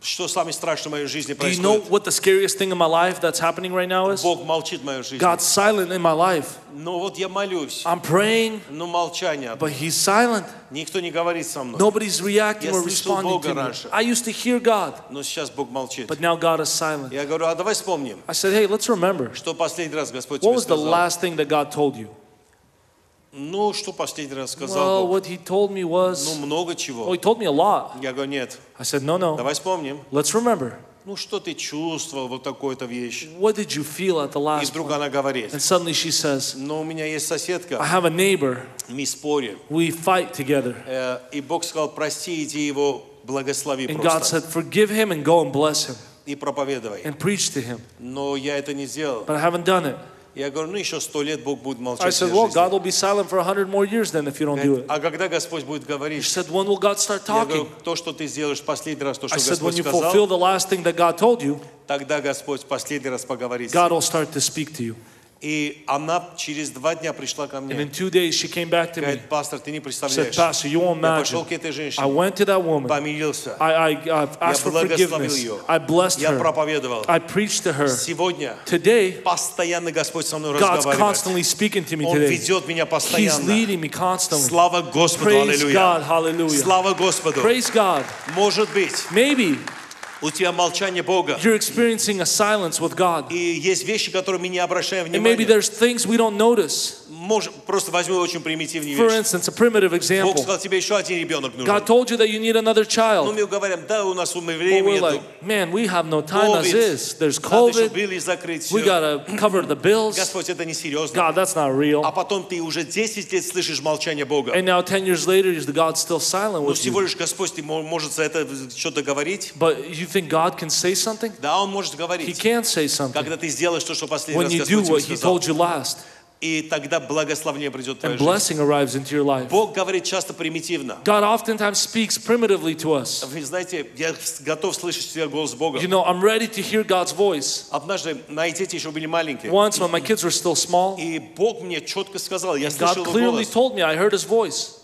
Что самое страшное в моей жизни Do you know происходит? what the scariest thing in my life that's happening right now is? Бог молчит в моей жизни. God's silent in my life. Ну вот я молюсь, I'm praying, но молчание. but He's silent. Никто не говорит со мной. Nobody's reacting Я or слышал responding Бога to me. раньше. I used to hear God, Но сейчас Бог молчит. but now God is silent. Я говорю, а давай вспомним, I said, hey, let's remember. что последний раз Господь What тебе was the сказал. last thing that God told you? Ну, что последний раз Well, сказал Бог? what He told me Ну, was, много oh, чего. He told me a lot. Я говорю, нет, I said, no, no, давай вспомним. let's remember. Ну, что ты чувствовал, вот такую-то вещь. What did you feel at the И last вдруг point? она говорит, And suddenly she says, но у меня есть I соседка, have a neighbor. мы спорим. We fight together. Э, И Бог сказал, прости, иди его благослови And God просто said, forgive him and go and bless him и проповедуй. and preach to him. Но я это не сделал. But I haven't done it. Я говорю, ну еще сто лет Бог будет I молчать в said, well. God will be silent for a hundred more years then if you don't do it. А когда Господь будет She говорить, said, when will God start я говорю, talking? то, что ты сделаешь последний раз, то, I что said, when Господь you fulfill сказал, the last thing that God told you, тогда Господь последний раз поговорит. God will start to speak to you. И она через два дня пришла ко And мне. in two days, she came back to me. Говорит, пастор, ты не She said, представляешь. Pastor, you won't Я пошел imagine. к этой I женщине, went to that woman. помирился. I, I uh, asked for благословил forgiveness. ее. I blessed Я her. проповедовал. I preached to her. Сегодня Today, постоянно Господь со мной God's разговаривает. constantly speaking to me Он today. ведет меня He's постоянно. leading me constantly. Слава Господу, Praise God. аллилуйя. Hallelujah. Слава Господу. Praise God. Может быть, Maybe у тебя молчание Бога. you're experiencing a silence with God. И есть вещи, которые мы не обращаем And maybe внимания. there's things we don't notice. Может, просто возьму очень примитивную For вещь. instance, a primitive Бог example. сказал, тебе еще один ребенок нужен. God told you that you need another Ну, child. мы говорим, да, у нас But времени we're нету. like, man, we have no time as COVID. is. There's Надо еще COVID. били закрыть We все. gotta cover the bills. Господь, это не серьезно. God, that's not А real. потом ты уже 10 лет слышишь молчание Бога. And now 10 years later, is God still silent Но with всего you? лишь Господь ты мо- может за это что-то говорить. But you think God can say something? Да, Он может He говорить. can say something Когда ты сделаешь то, что последний when раз you do Господь what тебе He сказал. told you last. И тогда благословение придет в твою And жизнь. blessing arrives into your life. Бог говорит часто примитивно. God oftentimes speaks primitively to us. Вы знаете, я готов слышать всегда голос Бога. You know, I'm ready to hear God's voice. Однажды мои дети еще были маленькие. Once, when my kids were still small, И Бог мне четко сказал, я God слышал его clearly голос, told me, I heard His voice.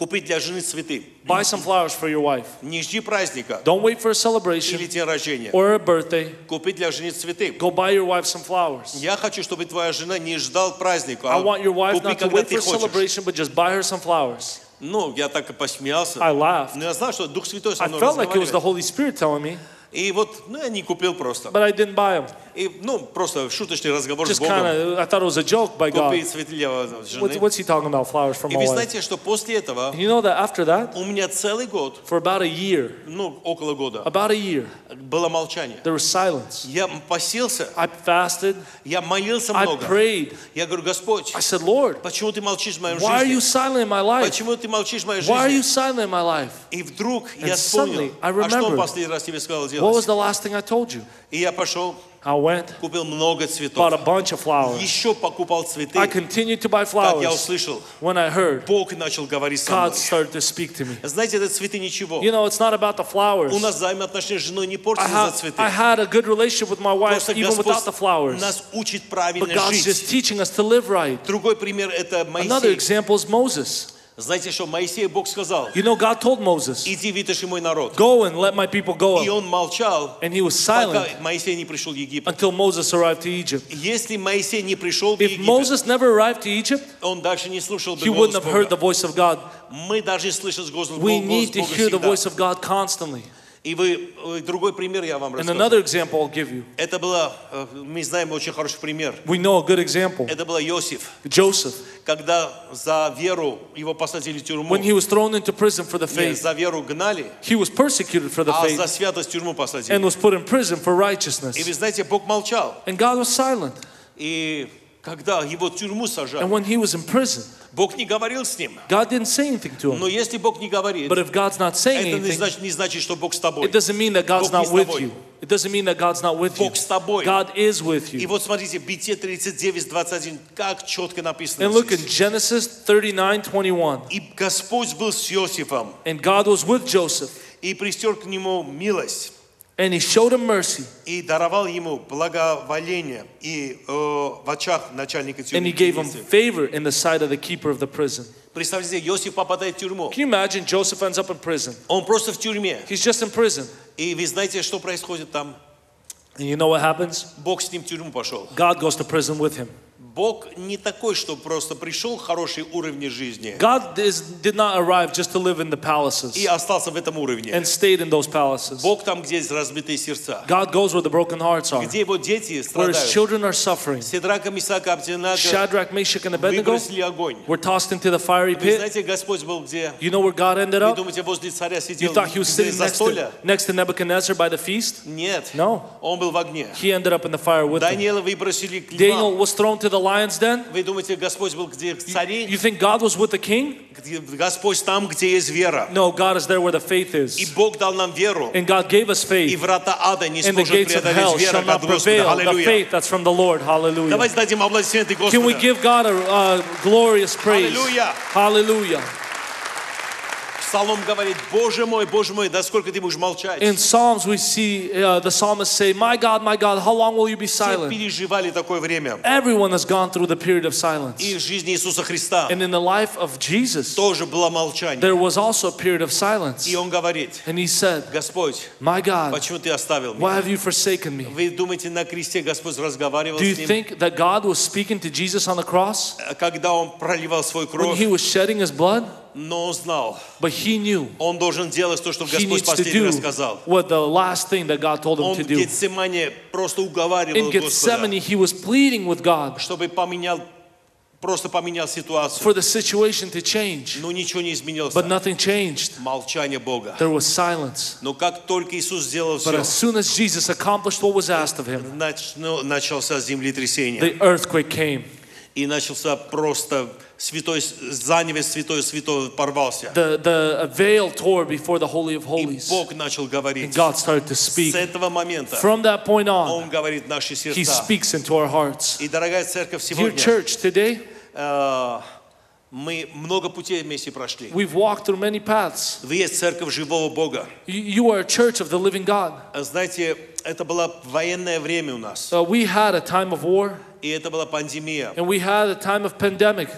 Купить для жены цветы. Buy some flowers for your wife. Не жди праздника Don't wait for a или celebration день рождения. or a birthday. Купить для жены цветы. Go buy your wife some flowers. Я хочу, чтобы твоя жена не ждал праздника, I а want your wife купи, not to wait for a celebration, but just buy her some flowers. Ну, я так и посмеялся. I laughed. Но я знал, что Дух Святой со I мной felt like it was the. Holy Spirit telling me, И вот, ну, я не купил просто. but I didn't buy them. И, ну, просто шуточный разговор с Just kind Богом. of, I thought it was a joke by God. Купить цветы для жены. what's he talking about, flowers for И вы знаете, что после этого You know that after that, у меня целый год, for about a year, ну, около года, about a year, было молчание. there was silence. Я постился, I fasted, я молился I много. prayed. Я говорю, Господь, I said, Lord, почему ты молчишь в моей why are you жизни? silent in my life? Почему ты молчишь в моей Why are you жизни? silent in my life? И вдруг я вспомнил, suddenly I а что он последний раз тебе сказал What was делать? the last thing I told you? И я пошел, I went, купил много bought a цветов. bunch of flowers. Еще покупал цветы. I continued to buy Как я flowers. услышал, When I heard, Бог начал говорить со God мной. started to speak to me. Знаете, это цветы ничего. You know, it's not about the flowers. У нас взаимоотношения с женой не I, портятся ha- за цветы. I had a good relationship with my wife Просто even without the Господь flowers. нас учит But правильно God's just жить. teaching us to live right. Другой пример это Another Моисей. example is Moses. Знаете, что Моисею Бог сказал, You know, God told Moses, иди вытащи мой народ. Go and let my people И go. он молчал, And he was пока silent Моисей не пришел в Египет. until Moses arrived to Egypt. Если Моисей не пришел в If Египет, Moses never arrived to Egypt, он дальше не слушал бы he голос wouldn't have heard the Бога. voice of God. Мы должны слышать голос We голос need to Бога hear the всегда. voice of God constantly. И вы, э, другой пример я вам And расскажу. another example I'll give you. Это было, э, мы знаем очень хороший пример. We know a good example. Это был Иосиф, Joseph, когда за веру его посадили в тюрьму. when he was thrown into prison for the Нет, faith, за веру гнали, he was persecuted for the а за faith святость в тюрьму посадили. and was put in prison for И вы righteousness. знаете, Бог молчал. And God was silent. И Когда его тюрьму сажали. And when he was in prison, Бог не говорил с ним. God didn't say anything to him. Но если Бог не говорит, But if God's not saying это anything, значит, не значит, что Бог с тобой. It doesn't mean that God's Бог not with you. It doesn't mean that God's not with Бог you. с тобой. God is with you. И вот смотрите, Бытие 39, 21, как четко написано And look in Genesis 39, 21. И Господь был с Иосифом. And God was with Joseph. И пристер к нему милость. and he showed him mercy, и даровал ему благоволение и э, в очах начальника and he тюрьмы. gave him favor in the sight of the keeper of the prison. Представьте себе, Иосиф попадает в тюрьму. Can you imagine Joseph ends up in prison? Он просто в тюрьме. He's just in prison. И вы знаете, что происходит там? And you know what happens? Бог с ним в тюрьму пошел. God goes to prison with him. Бог не такой, что просто пришел хороший уровень жизни God is, did not arrive just to live in the palaces и остался в этом уровне. and stayed in those palaces. Бог там, где есть разбитые сердца, God goes where the broken hearts are, где его дети where his страдают. children are suffering. Седрака, Мисака, Абдинака Shadrach, Meshach, and Abednego выбросили огонь. were tossed into the fiery Вы pit. знаете, Господь был где? You know where God ended Вы up? думаете, возле царя You сидел thought he was sitting next to, next to Nebuchadnezzar by the feast? Нет. No. Он был в огне. He ended up in the fire with them. Даниила выбросили к Daniel was thrown to the lion's den. Вы думаете, Господь был где? В царе? You think God was with the king? Где- Господь там, где есть вера. No, God is there where the faith И is. Бог дал нам веру. And God gave us И faith. врата ада не And the сможет gates of hell преодолеть shall вера not от Господа. prevail. The Аллилуйя. faith that's from the Lord. Hallelujah. Давайте дадим аплодисменты Can we Господу. give God a uh, glorious praise? Hallelujah. Hallelujah. Псалом говорит, Боже мой, Боже мой, да сколько ты будешь молчать? In Psalms, we see uh, the psalmist say, My God, my God, how long will you be Все silent? переживали такое время. Everyone has gone through the period of silence. И в жизни Иисуса Христа And in the life of Jesus, тоже было молчание. there was also a period of silence. И Он говорит, And he said, Господь, My God, почему ты оставил why меня? have you forsaken me? Вы думаете, на кресте Господь разговаривал Do you с ним? think that God was speaking to Jesus on the cross Когда Он проливал свой when кровь, he was shedding his blood? но Он знал, But he knew Он должен делать то, что he Господь needs to последний do раз сказал. what the last thing that God told him Он to в do. Гетсимане просто In уговаривал Gethsemane, Господа, he was pleading with God чтобы поменял, просто поменял ситуацию. for the situation to change. Но ничего не изменилось. But nothing changed. Молчание Бога. There was silence. Но как только Иисус сделал But все, as soon as Jesus accomplished what was asked of him, начно- начался землетрясение. the earthquake came. И начался просто святой, занавес святой святого порвался. The, the veil tore before the Holy of И Holies. Бог начал And говорить. God started to С speak. этого момента From that point on, Он говорит наши He сердца. speaks into our hearts. И, дорогая церковь, Dear сегодня church, today, э, мы много путей вместе прошли. we've walked through many paths. Вы есть церковь живого Бога. You, you are a church of the living God. Знаете, это было военное время у нас. Uh, we had a time of war И это была пандемия. and we had a time of pandemic.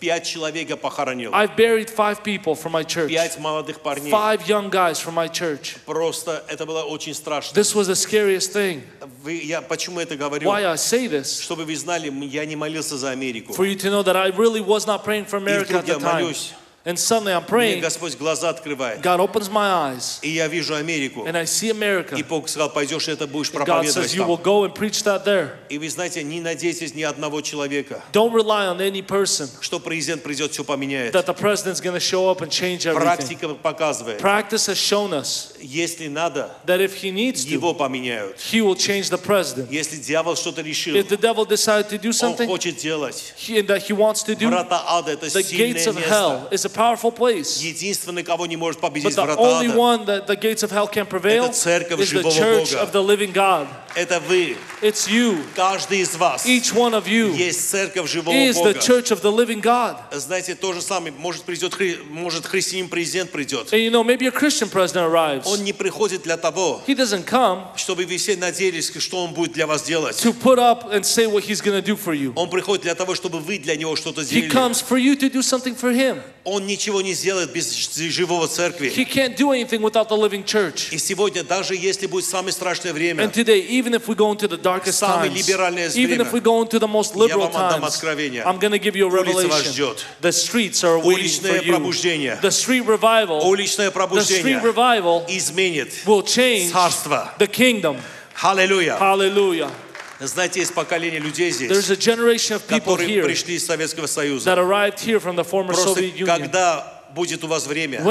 Пять человек я похоронил. I've buried five people from my church, Пять молодых парней. five young guys from my church. Просто это было очень страшно. This was the scariest thing. Вы, я почему это говорю? Why I say this? Чтобы вы знали, м- я не молился за Америку. For you to know that I really was not praying for America вдруг at the я time. молюсь. And suddenly I'm Мне praying, Господь глаза открывает. God opens my eyes, И я вижу Америку. and I see America. И Бог сказал, пойдешь это будешь God проповедовать says, You will там. go and preach that there. И вы знаете, не надейтесь ни одного человека, Don't rely on any person что президент придет, все поменяет. that the president's going to show up and change everything. Практика показывает, Practice has shown us если надо, that if he needs to, его поменяют. he will change the president. Если дьявол что-то решил, If the devil decided to do он something хочет делать. he, that he wants to do, Врата ада – это the gates сильное of hell место. is a powerful place. Единственный, кого не может But победить the врата only ада, one that the gates of hell can prevail Это церковь is the живого church Бога. of the living God. это вы. It's you. Каждый из вас Each one of you есть церковь живого is the Бога. church of the living God. Знаете, то же самое, может придет, хри- может христианин президент придет. And you know, maybe a Christian president arrives. Он не приходит для того, He doesn't come чтобы вы все надеялись, что он будет для вас делать. to put up and say what he's going to do for you. Он приходит для того, чтобы вы для него что-то He сделали. comes for you to do something for him. Он Ничего не сделает без живого церкви. He can't do anything without the living church. И сегодня, даже если будет самое страшное время, And today, even if we go into the darkest Самое times, либеральное even время, if we go into the most я liberal вам отдам откровение. I'm going to give you a Улица вас revelation. ждет. The streets are waiting for Уличное you. пробуждение. The street revival, уличное the street пробуждение revival изменит will change царство. the kingdom. Аллилуйя. Hallelujah. Знаете, есть поколение людей здесь, которые пришли из Советского Союза. Просто когда будет у вас время,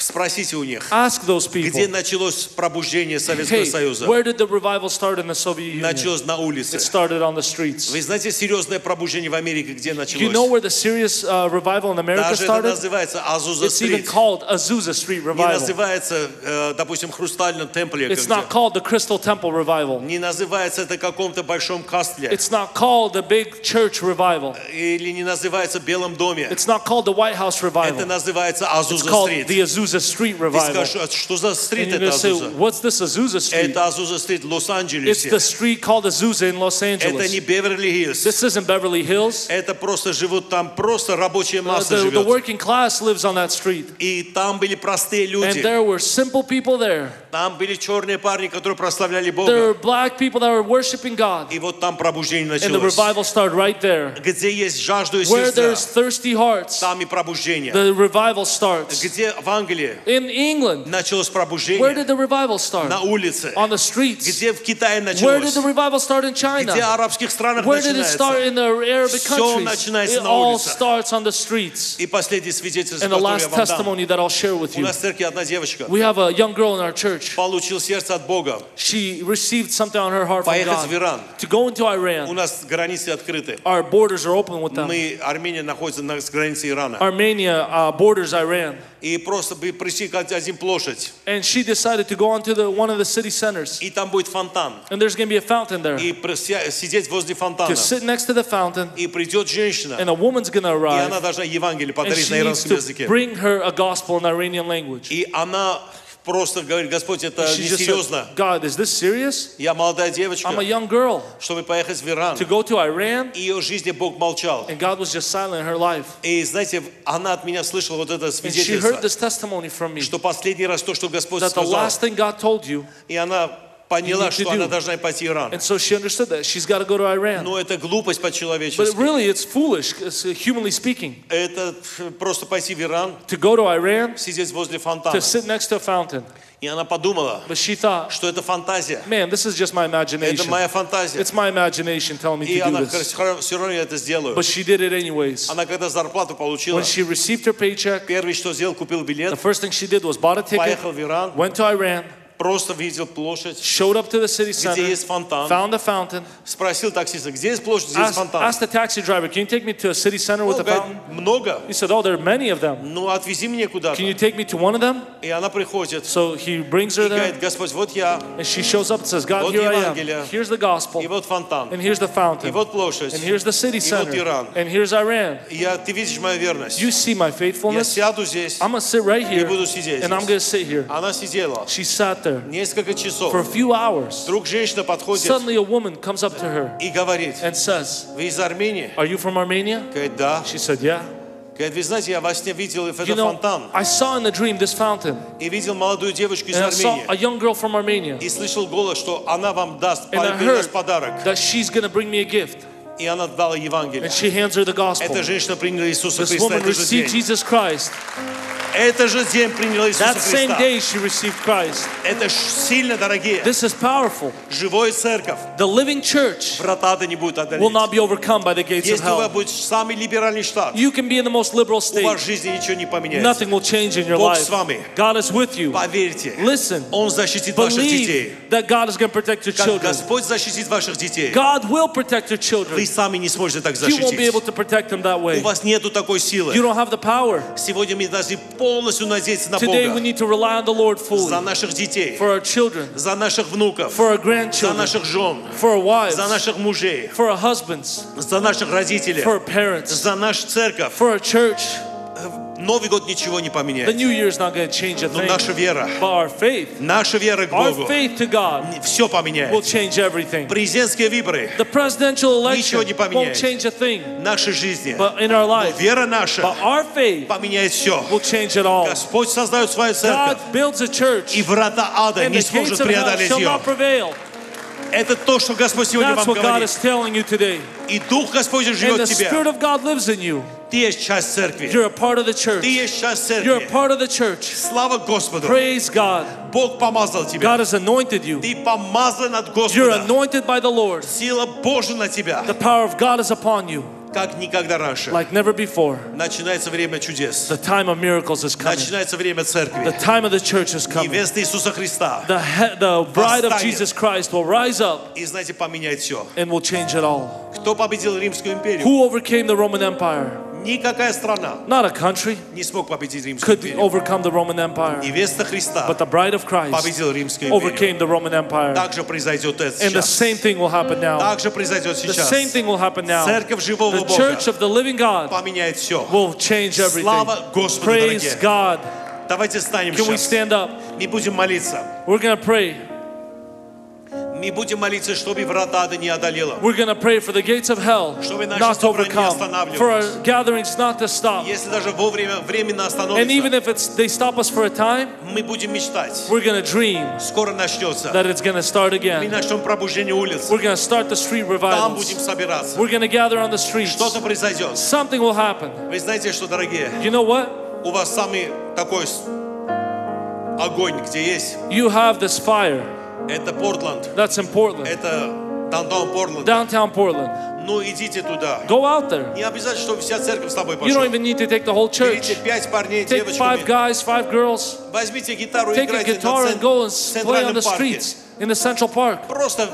Спросите у них, ask those people, где началось пробуждение Советского hey, Союза. where did the revival start in the Soviet Union? Началось на улице. It started on the streets. Вы знаете, серьезное пробуждение в Америке где You know началось? where the serious uh, revival in America Даже это started? называется Азуза It's even Стрит. called Azusa Street Не Revival. называется, э, допустим, Хрустальном темпле, It's not called the Crystal Temple Revival. не называется это каком-то большом кастле, It's not called the Big Church Revival. или не называется Белом доме. It's not called the White House Это Revival. называется It's Азуза called Стрит. the Azusa Azusa Street Ты revival. скажешь, «А что за And стрит you're это going to say, Азуза? what's this Azusa Street? Это Азуза стрит в It's Лос-Анджелесе. the street called Azusa in Los Это Angeles. не Беверли-Хиллз. This isn't Beverly Hills. Это просто живут там, просто рабочая Uh, масса the, the живет. working class lives on that street. И там были простые And люди. there were simple people there. Там были черные парни, которые прославляли There Бога. were black people that were worshiping God. И вот там пробуждение And the началось. revival started right there. Где есть жажду и Where there's сердца, thirsty hearts, там и пробуждение. the revival starts. Где в Англии In England, началось where пробуждение? did the revival start? На улице. On the streets. Где в Китае Where did началось? the revival start in Где China? в арабских странах Where did it start начинается? in the Arabic Всё countries? начинается It на all улицах. starts on the streets. И последнее свидетельство, And the которое я last вам дам. testimony that I'll share with У you. нас в церкви одна девочка We have a young girl in our church. получил сердце от Бога. She received something on her heart from Поехать в God Иран. to go into У Iran. нас границы открыты. Our borders are open with them. Мы, Армения находится на границе Ирана. Armenia uh, borders Iran. И просто бы прийти как один площадь. And she decided to go onto the one of the city centers. И там будет фонтан. And there's going to be a fountain there. И прося- сидеть возле To фонтана. sit next to the fountain, И придет женщина. and a woman's going to И она arrive. должна Евангелие And подарить she на needs иранском to языке. bring her a gospel in Iranian language. И она Просто говорит, Господь, это несерьезно. God, is this serious? Я молодая девочка, I'm a young girl. чтобы поехать в Иран. To go to Iran? И ее жизни Бог молчал. And God was just silent in her life. И знаете, она от меня слышала вот это And she heard свидетельство, this testimony from me что последний раз то, что Господь that the сказал, last thing God told you, и она поняла, to что она do. должна пойти в Иран. and so she understood that she's got to go to Iran. Но это глупость But по-человечески. really, it's foolish, uh, humanly speaking, Это просто пойти в Иран, to go to Iran, сидеть возле to фонтана. sit next to a fountain. И она подумала, But she thought, что это фантазия. man, this is just my Это imagination. моя фантазия. It's my imagination telling me И to do она this. все равно это сделаю. But she did it anyways. Она когда зарплату получила, When she received her paycheck, первый что сделал, купил the билет, first thing she did was bought a ticket, поехал в Иран, went to Iran, просто видел площадь, showed up to the city где center, есть фонтан, found a fountain, спросил таксиста, где есть площадь, где есть asked, фонтан. asked the taxi driver, can you take me to a city center with Он a fountain? говорит, много. He said, oh, there are many of them. Ну, отвези меня Can куда-то. you take me to one of them? И она приходит So he brings her и there, говорит, Господь, вот я, and she shows up and says, God, Вот here I Евангелие. am. Here's the gospel, и вот фонтан, and here's the и fountain, вот площадь. and here's the city И вот center, Иран. and here's Iran. И я, ты видишь мою верность. You see my Я faithfulness? сяду здесь. I'm going to sit right И here, буду сидеть and I'm здесь. going to sit here. Она сидела She sat there Несколько часов. for a few hours. Вдруг женщина подходит Suddenly, a woman comes up to her и говорит, and says, вы из Армении? Are you from Armenia? Говорит, да. She said, Yeah. Говорит, вы знаете, я во сне видел You этот know, фонтан. I saw in the dream this fountain, И видел молодую девочку из and I saw a Армении. young girl from Armenia, И слышал голос, что она вам даст, and I передаст heard подарок. that she's to bring me a gift. И она дала Евангелие. And she hands her the gospel. Эта женщина приняла Иисуса This Христа. woman received день. Jesus Christ. Это же день приняла Иисуса That same Христа. day, she received Christ. Это сильно, дорогие. This is powerful. Живой церковь. The living church Врата не будет will одолеть. not be overcome by the gates of Если у вас hell. будет самый либеральный штат, You can be in the most liberal у state. вас в жизни ничего не поменяется. Nothing will change in your Бог life. с вами. God is with you. Поверьте, Listen, Он защитит ваших детей. that God is going to protect your children. Господь защитит ваших детей, God will protect your children. вы сами не сможете так You won't be able защитить. to protect them that У way. вас нету такой You силы. don't have the power. Сегодня мы должны полностью надеяться на Today we Бога. need to rely on the Lord За fully наших детей, for our children, за наших внуков, for our за grandchildren, наших жен, for our wives, за наших мужей, for our husbands, за наших родителей, for our parents, за нашу церковь. for our church. Новый год ничего не The поменяет. new year is not going to change a Но наша вера, but our faith, наша вера к our Богу, faith to God все will поменяет. change everything. Президентские выборы The presidential election Ничего не won't поменяет. change a thing, в нашей жизни, but in our но вера наша but our faith поменяет все. will change it all. Господь создает свою церковь, God builds a church, и врата ада не сможет преодолеть ее. Это то, что Господь сегодня That's вам говорит. И Дух Господень And живет в тебе. Spirit of God lives in you. Ты есть часть церкви. You're a part of the church. Ты есть часть You're a церкви. part of the church. Слава Господу. Praise God. Бог помазал тебя. God has anointed you. Ты помазан от You're Господа. anointed by the Lord. Сила Божия на тебя, The power of God is upon you как никогда раньше. like never before. Начинается время чудес. The time of miracles is coming. Начинается время The церкви. time of the church is coming. Невеста Иисуса Христа. The, he- the bride of Восстанет. Jesus Christ will rise up И, знаете, поменяет все. and will change it all. Кто победил Римскую империю? Who overcame the Roman Empire? Никакая страна Not a country не смог победить Римскую could империю. overcome the Roman Empire, Невеста Христа but the bride of Christ победила Римскую империю. overcame the Roman Empire. Так же произойдет это And the сейчас. same thing will happen now. Так же произойдет The сейчас. same thing will happen now. Церковь живого The Бога church of the living God поменяет все. will change everything. Слава Господу, Praise дорогие. God. Давайте станем Can we сейчас. stand up? Мы будем молиться. We're going to pray. Мы будем молиться, чтобы врата ада не одолела. We're going to pray for the gates of hell Чтобы наши not to собрания не overcome, останавливались. for our gatherings not to stop. Если даже вовремя временно And even остановится, if it's they stop us for a time, мы будем мечтать. we're going to dream Скоро начнется. that it's going to start Мы again. начнем пробуждение улиц. We're going to start the street Там revivals. будем собираться. We're going to gather on the streets. Что-то произойдет. Something will happen. Вы знаете, что, дорогие, You know what? у вас самый такой с- огонь, где есть, You have this fire это Портленд, that's in Portland, это Даунтаун Портленд. downtown Portland. Ну, идите туда. Go out there. Не обязательно, чтобы вся церковь с тобой You don't пошла. even need to take the whole church. Берите пять парней, Take five девочками. guys, five girls, Возьмите гитару и take a играйте guitar на and go and цен- play on центральном the парке. streets in the Central Park. Просто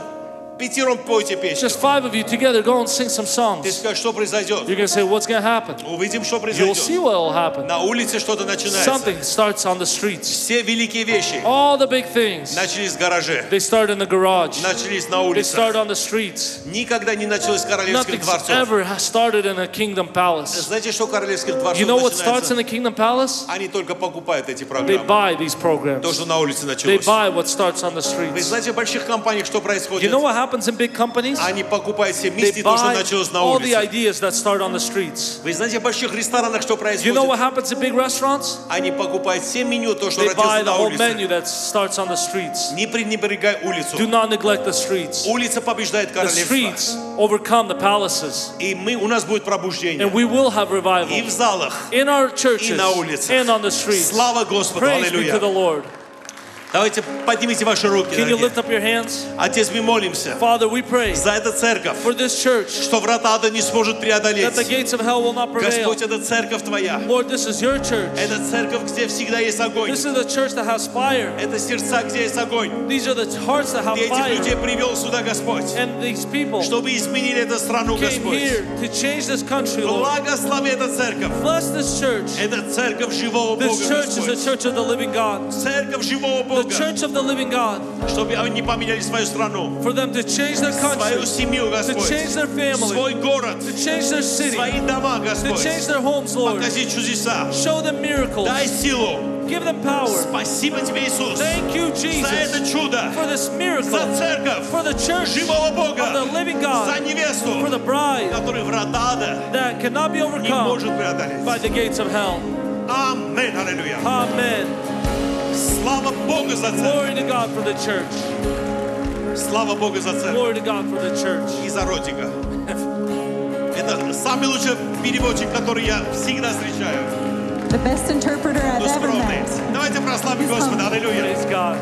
пятером пойте песню. Just five of you together go and sing some Ты songs. скажешь, что произойдет. You're going to say, What's going to happen? Увидим, что You'll see произойдет. what will happen. На улице что-то начинается. Something starts on the streets. Все великие вещи All the big things, начались в гараже, they start in the garage, начались на they start улицах. on the streets. Никогда не началось с королевских Nothing's дворцов. ever has started in a kingdom palace. Знаете, что королевских дворцов You know what starts in начинается? the kingdom palace? Они только покупают эти They программы. buy these То, programs. что на улице They началось. buy what starts on the Вы streets. знаете, в больших компаниях что You происходит? know what happens in big companies? Они покупают все They вместе то, что buy началось на all the улице. ideas that start on the streets. Вы знаете, в больших ресторанах что You know what происходит? happens in big restaurants? Они покупают все меню, то, что They buy родилось the на whole улице. menu that starts on the streets. Не пренебрегай улицу. Do not neglect the streets. Улица побеждает The королевство. streets overcome the palaces. И мы, у нас будет пробуждение. And we will have И revival в залах. in our churches И на улицах. and on the streets. Слава Господу. Praise be to the Аллилуйя. Lord. Давайте поднимите ваши руки. Can you lift up your hands? Отец, мы молимся Father, we pray за эту церковь, for this church что врата ада не сможет that преодолеть. the gates of hell will not prevail. Господь, это церковь Твоя. Lord, this is your church. Это церковь, где всегда есть огонь. This is the church that has fire. Это сердца, где есть огонь. These are the hearts that have Ты этих людей fire. привел сюда, Господь, And these people чтобы изменили эту страну, came Господь. here to change this country, Lord. Благослови эту церковь. Bless this church. Это церковь живого Бога, This church is the Господь. church of the living God. Церковь живого The Бога. church of the living God. Чтобы они поменяли свою страну, For them to change their свою country, семью, to Господь. change their family, Свой город, to change their city, свои дома, to Господь. change their homes, Lord. Покажи чудеса. Show them miracles. Дай силу. Give them power. Спасибо Тебе, Иисус, Thank you, за Jesus, это чудо, for this за miracle, церковь for the church живого of the Бога, living за God, for невесту, the bride который врата ада that cannot be не overcome может преодолеть. by the gates of hell. Аминь, аллилуйя. Amen. Слава Богу за це. Glory to God for the church. Слава Богу за це. Glory to God for the church. И за ротика. Это самый лучший переводчик, который я всегда встречаю. The best interpreter I've ever met. Давайте прославим Господа. Аллилуйя. Praise God.